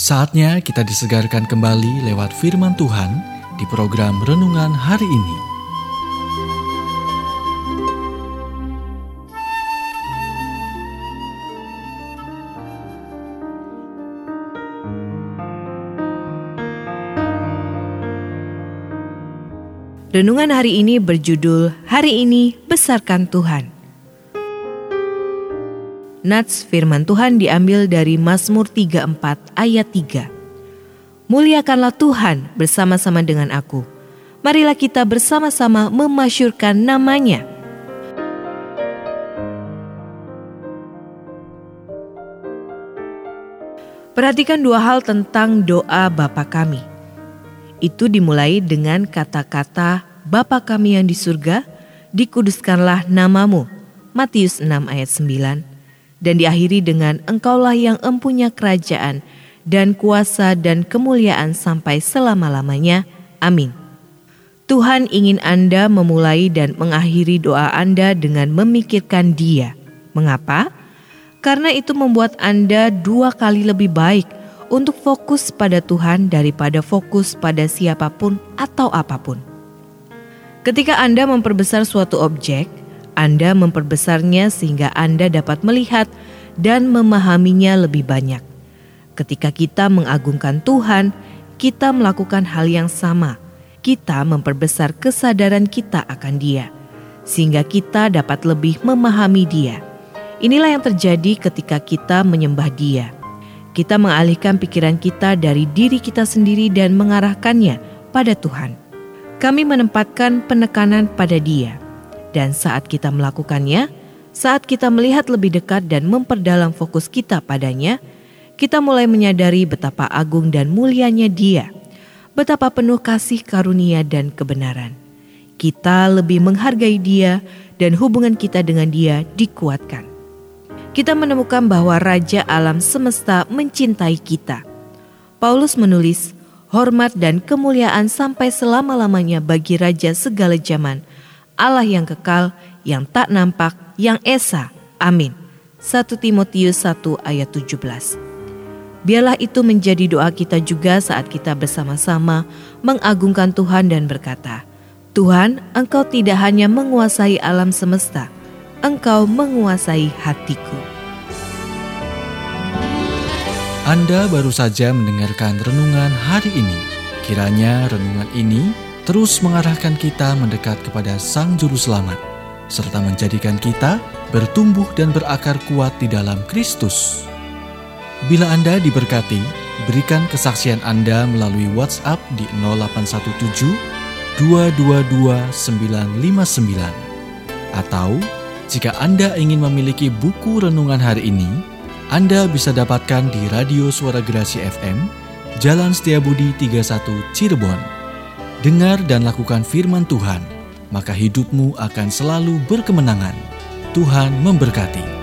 Saatnya kita disegarkan kembali lewat firman Tuhan di program renungan hari ini. Renungan hari ini berjudul Hari ini Besarkan Tuhan. Nats firman Tuhan diambil dari Mazmur 34 ayat 3. Muliakanlah Tuhan bersama-sama dengan aku. Marilah kita bersama-sama memasyurkan namanya. Perhatikan dua hal tentang doa Bapa kami. Itu dimulai dengan kata-kata Bapa kami yang di surga, dikuduskanlah namamu. Matius 6 ayat 9 dan diakhiri dengan engkaulah yang empunya kerajaan dan kuasa dan kemuliaan sampai selama-lamanya. Amin. Tuhan ingin Anda memulai dan mengakhiri doa Anda dengan memikirkan Dia. Mengapa? Karena itu membuat Anda dua kali lebih baik untuk fokus pada Tuhan daripada fokus pada siapa pun atau apa pun. Ketika Anda memperbesar suatu objek, anda memperbesarnya sehingga Anda dapat melihat dan memahaminya lebih banyak. Ketika kita mengagungkan Tuhan, kita melakukan hal yang sama. Kita memperbesar kesadaran kita akan Dia, sehingga kita dapat lebih memahami Dia. Inilah yang terjadi ketika kita menyembah Dia. Kita mengalihkan pikiran kita dari diri kita sendiri dan mengarahkannya pada Tuhan. Kami menempatkan penekanan pada Dia dan saat kita melakukannya, saat kita melihat lebih dekat dan memperdalam fokus kita padanya, kita mulai menyadari betapa agung dan mulianya Dia, betapa penuh kasih karunia dan kebenaran. Kita lebih menghargai Dia, dan hubungan kita dengan Dia dikuatkan. Kita menemukan bahwa Raja Alam Semesta mencintai kita. Paulus menulis, "Hormat dan kemuliaan sampai selama-lamanya bagi Raja segala zaman." Allah yang kekal, yang tak nampak, yang esa. Amin. 1 Timotius 1 ayat 17. Biarlah itu menjadi doa kita juga saat kita bersama-sama mengagungkan Tuhan dan berkata, Tuhan, Engkau tidak hanya menguasai alam semesta, Engkau menguasai hatiku. Anda baru saja mendengarkan renungan hari ini. Kiranya renungan ini terus mengarahkan kita mendekat kepada Sang Juru Selamat, serta menjadikan kita bertumbuh dan berakar kuat di dalam Kristus. Bila Anda diberkati, berikan kesaksian Anda melalui WhatsApp di 0817 222 959 atau jika Anda ingin memiliki buku renungan hari ini, Anda bisa dapatkan di Radio Suara Gerasi FM, Jalan Setiabudi 31 Cirebon. Dengar dan lakukan firman Tuhan, maka hidupmu akan selalu berkemenangan. Tuhan memberkati.